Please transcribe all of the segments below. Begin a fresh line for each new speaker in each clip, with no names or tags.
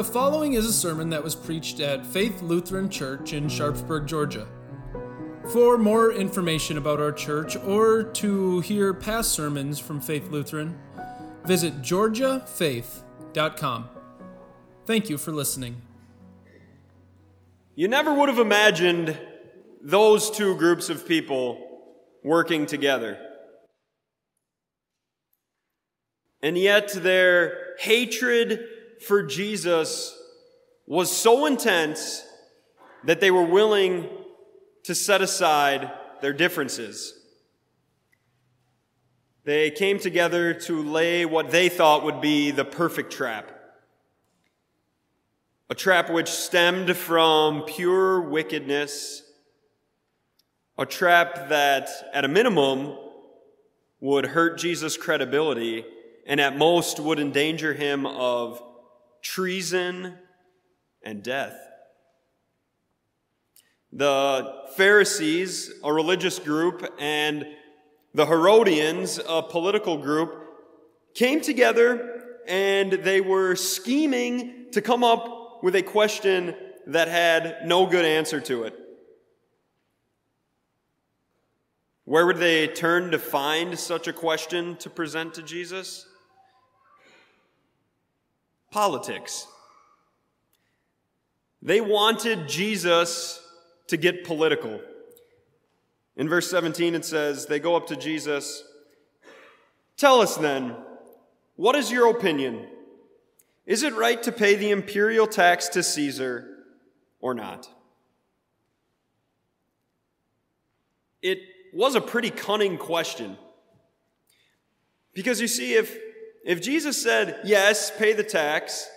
The following is a sermon that was preached at Faith Lutheran Church in Sharpsburg, Georgia. For more information about our church or to hear past sermons from Faith Lutheran, visit georgiafaith.com. Thank you for listening.
You never would have imagined those two groups of people working together. And yet their hatred for Jesus was so intense that they were willing to set aside their differences. They came together to lay what they thought would be the perfect trap. A trap which stemmed from pure wickedness. A trap that, at a minimum, would hurt Jesus' credibility and at most would endanger him of treason, and death. The Pharisees, a religious group, and the Herodians, a political group, came together and they were scheming to come up with a question that had no good answer to it. Where would they turn to find such a question to present to Jesus? Politics. They wanted Jesus to get political. In verse 17, it says, They go up to Jesus. Tell us then, what is your opinion? Is it right to pay the imperial tax to Caesar or not? It was a pretty cunning question. Because you see, if if Jesus said, yes, pay the tax,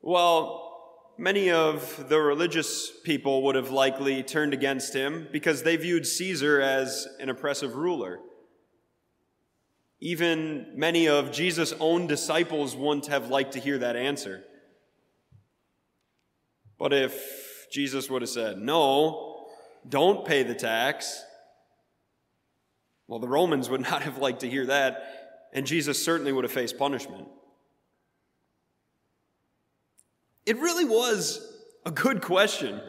well, many of the religious people would have likely turned against him because they viewed Caesar as an oppressive ruler. Even many of Jesus' own disciples wouldn't have liked to hear that answer. But if Jesus would have said, no, don't pay the tax, well, the Romans would not have liked to hear that and Jesus certainly would have faced punishment. It really was a good question.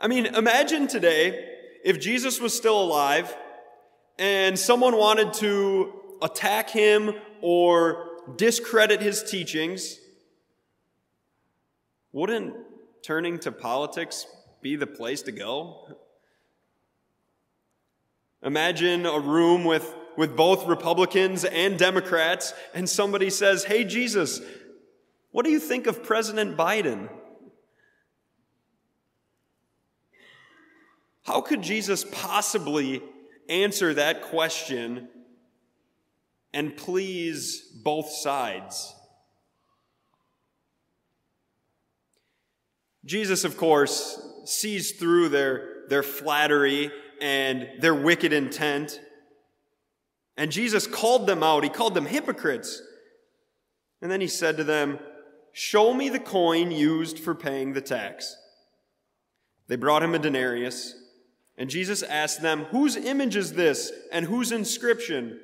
I mean, imagine today if Jesus was still alive and someone wanted to attack him or discredit his teachings. Wouldn't turning to politics be the place to go? Imagine a room with with both Republicans and Democrats, and somebody says, Hey, Jesus, what do you think of President Biden? How could Jesus possibly answer that question and please both sides? Jesus, of course, sees through their, their flattery and their wicked intent. And Jesus called them out. He called them hypocrites. And then he said to them, Show me the coin used for paying the tax. They brought him a denarius. And Jesus asked them, Whose image is this and whose inscription?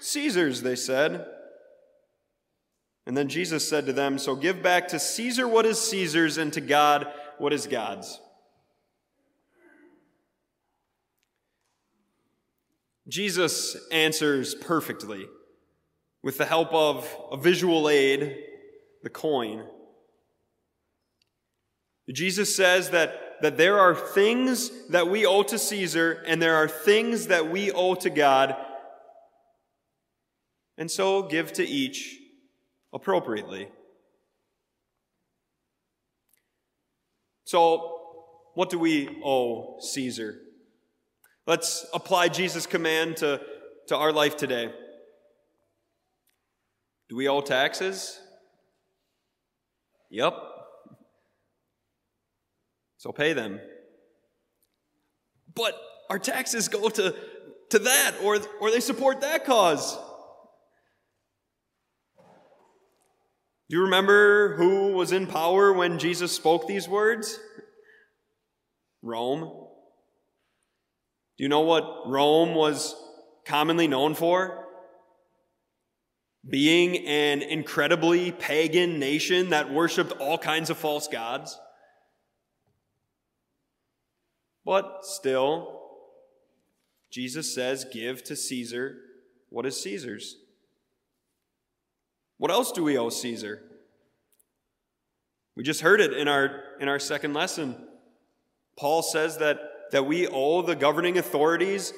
Caesar's, they said. And then Jesus said to them, So give back to Caesar what is Caesar's and to God what is God's. Jesus answers perfectly with the help of a visual aid, the coin. Jesus says that, that there are things that we owe to Caesar and there are things that we owe to God. And so give to each appropriately. So, what do we owe Caesar? Let's apply Jesus' command to, to our life today. Do we owe taxes? Yep. So pay them. But our taxes go to, to that, or, or they support that cause. Do you remember who was in power when Jesus spoke these words? Rome. Do you know what Rome was commonly known for? being an incredibly pagan nation that worshiped all kinds of false gods. But still, Jesus says, Give to Caesar what is Caesar's. What else do we owe Caesar? We just heard it in our, in our second lesson. Paul says that, that we owe the governing authorities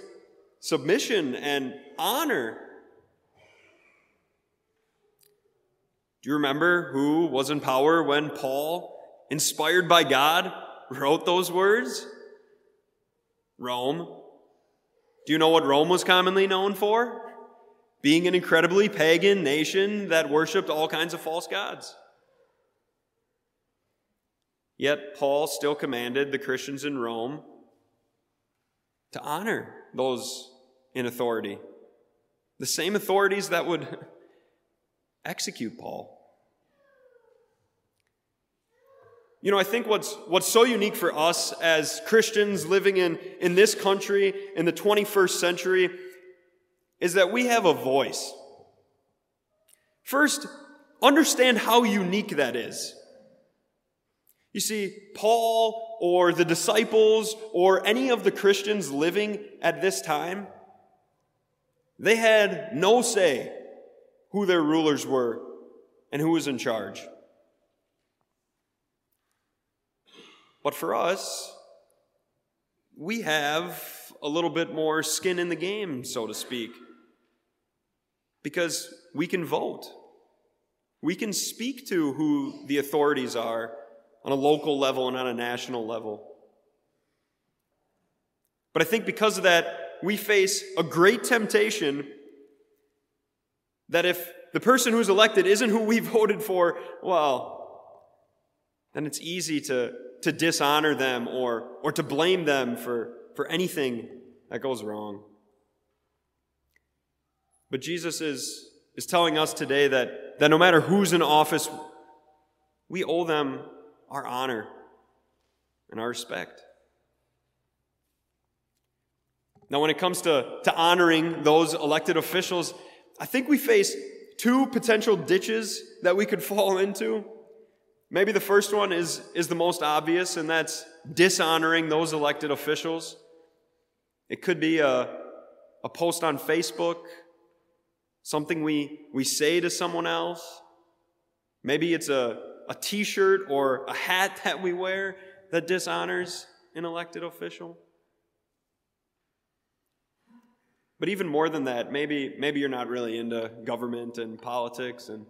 submission and honor. Do you remember who was in power when Paul, inspired by God, wrote those words? Rome. Do you know what Rome was commonly known for? Being an incredibly pagan nation that worshiped all kinds of false gods. Yet Paul still commanded the Christians in Rome to honor those in authority, the same authorities that would execute Paul. You know, I think what's, what's so unique for us as Christians living in, in this country in the 21st century is that we have a voice. First, understand how unique that is. You see, Paul or the disciples or any of the Christians living at this time, they had no say who their rulers were and who was in charge. But for us, we have a little bit more skin in the game, so to speak, because we can vote. We can speak to who the authorities are on a local level and on a national level. But I think because of that, we face a great temptation that if the person who's elected isn't who we voted for, well, then it's easy to, to dishonor them or, or to blame them for, for anything that goes wrong. But Jesus is, is telling us today that, that no matter who's in office, we owe them our honor and our respect. Now, when it comes to, to honoring those elected officials, I think we face two potential ditches that we could fall into. Maybe the first one is, is the most obvious, and that's dishonoring those elected officials. It could be a, a post on Facebook, something we, we say to someone else. Maybe it's a, a t shirt or a hat that we wear that dishonors an elected official. But even more than that, maybe, maybe you're not really into government and politics. And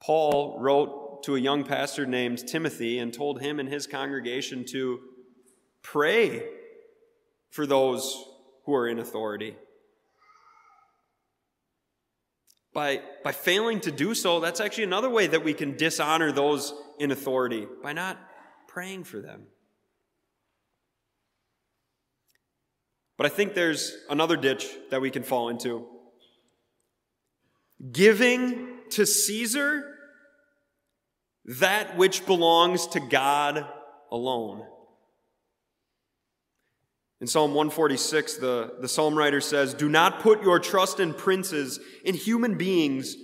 Paul wrote to a young pastor named Timothy and told him and his congregation to pray for those who are in authority. By, by failing to do so, that's actually another way that we can dishonor those in authority by not praying for them. But I think there's another ditch that we can fall into. Giving to Caesar that which belongs to God alone. In Psalm 146, the, the psalm writer says, Do not put your trust in princes, in human beings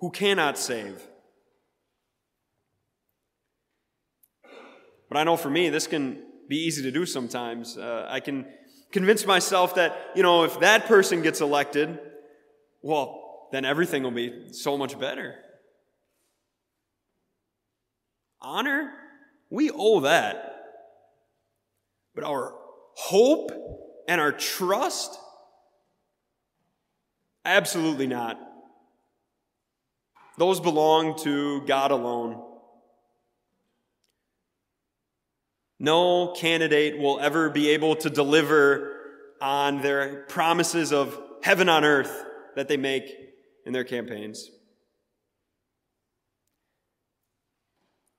who cannot save. But I know for me, this can be easy to do sometimes. Uh, I can convince myself that, you know, if that person gets elected, well, then everything will be so much better. Honor, we owe that. But our hope and our trust? Absolutely not. Those belong to God alone. No candidate will ever be able to deliver on their promises of heaven on earth that they make in their campaigns.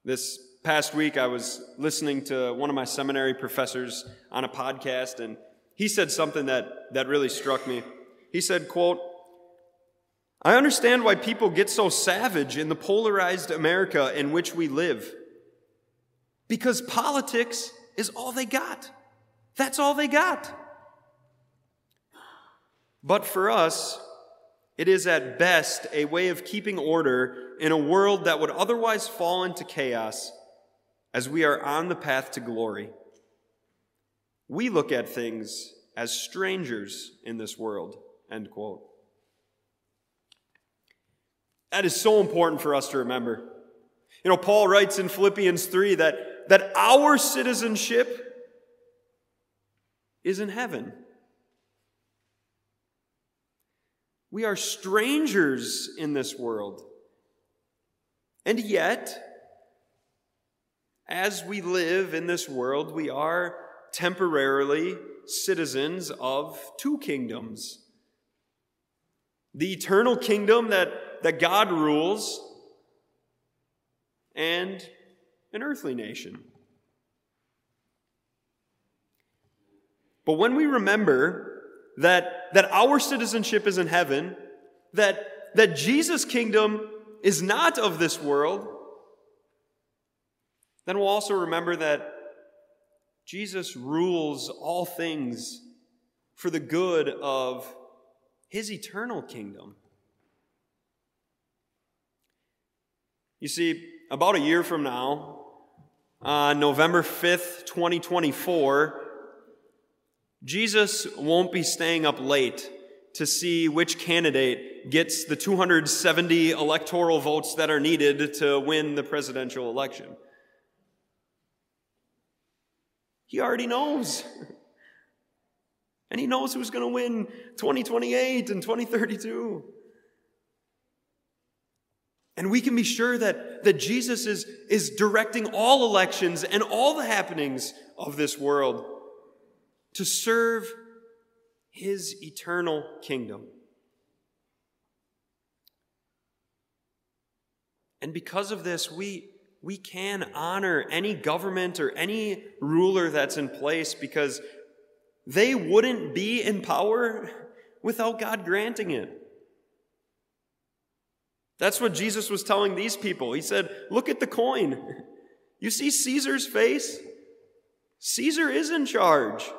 This past week, I was listening to one of my seminary professors on a podcast, and he said something that, that really struck me. He said, quote, I understand why people get so savage in the polarized America in which we live. Because politics is all they got. That's all they got. But for us, It is at best a way of keeping order in a world that would otherwise fall into chaos as we are on the path to glory. We look at things as strangers in this world. End quote. That is so important for us to remember. You know, Paul writes in Philippians 3 that, that our citizenship is in heaven. We are strangers in this world. And yet, as we live in this world, we are temporarily citizens of two kingdoms the eternal kingdom that, that God rules, and an earthly nation. But when we remember that, that our citizenship is in heaven, that, that Jesus' kingdom is not of this world, then we'll also remember that Jesus rules all things for the good of his eternal kingdom. You see, about a year from now, on November 5th, 2024, Jesus won't be staying up late to see which candidate gets the 270 electoral votes that are needed to win the presidential election. He already knows. And he knows who's going to win 2028 and 2032. And we can be sure that, that Jesus is, is directing all elections and all the happenings of this world to serve his eternal kingdom. And because of this, we, we can honor any government or any ruler that's in place because they wouldn't be in power without God granting it. That's what Jesus was telling these people. He said, Look at the coin. You see Caesar's face? Caesar is in charge.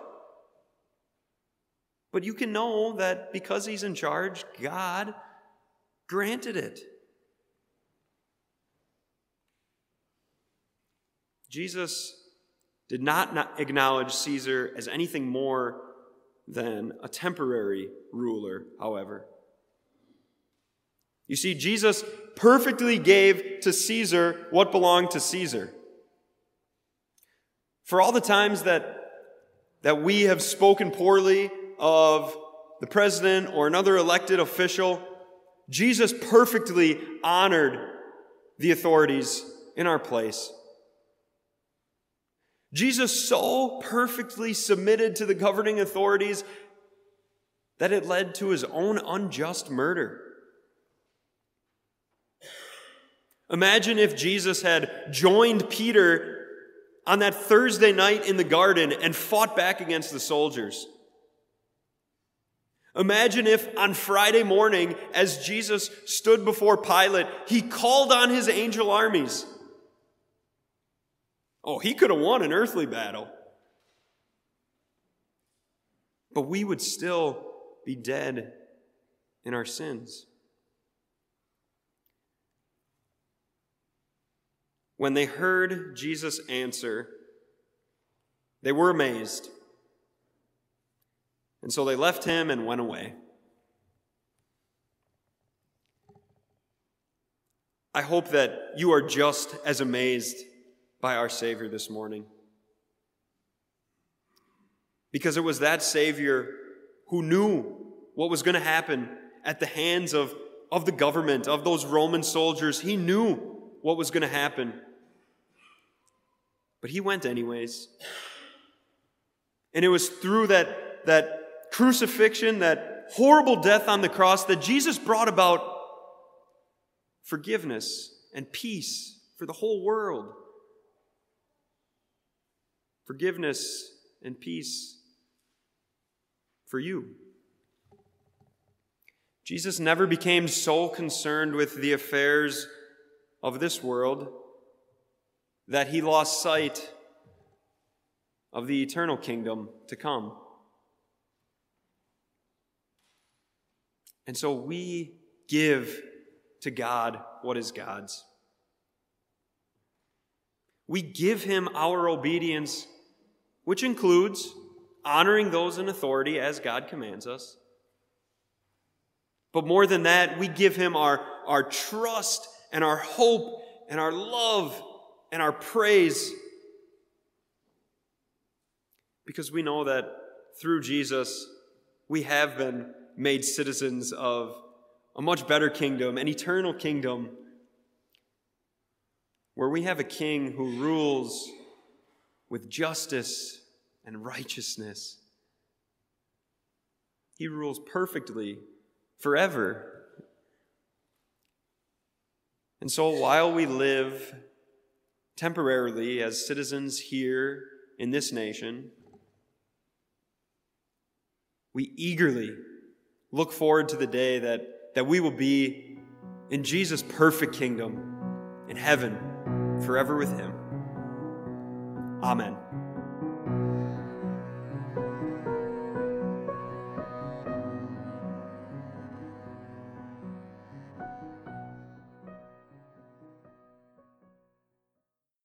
But you can know that because he's in charge, God granted it. Jesus did not acknowledge Caesar as anything more than a temporary ruler, however. You see, Jesus perfectly gave to Caesar what belonged to Caesar. For all the times that, that we have spoken poorly of the president or another elected official, Jesus perfectly honored the authorities in our place. Jesus so perfectly submitted to the governing authorities that it led to his own unjust murder. Imagine if Jesus had joined Peter on that Thursday night in the garden and fought back against the soldiers. Imagine if on Friday morning, as Jesus stood before Pilate, he called on his angel armies Oh, he could have won an earthly battle. But we would still be dead in our sins. When they heard Jesus answer, they were amazed. And so they left him and went away. I hope that you are just as amazed by our Savior this morning. Because it was that Savior who knew what was going to happen at the hands of, of the government, of those Roman soldiers. He knew what was going to happen. But he went anyways. And it was through that, that crucifixion, that horrible death on the cross, that Jesus brought about forgiveness and peace for the whole world forgiveness, and peace for you. Jesus never became so concerned with the affairs of this world that he lost sight of the eternal kingdom to come. And so we give to God what is God's. We give him our obedience, which includes honoring those in authority as God commands us. But more than that, we give him our, our trust and our hope and our love and our praise. Because we know that through Jesus, we have been made citizens of a much better kingdom, an eternal kingdom, where we have a king who rules with justice and righteousness. He rules perfectly forever. And so while we live temporarily as citizens here in this nation, we eagerly look forward to the day that, that we will be in Jesus' perfect kingdom in heaven forever with Him. Amen.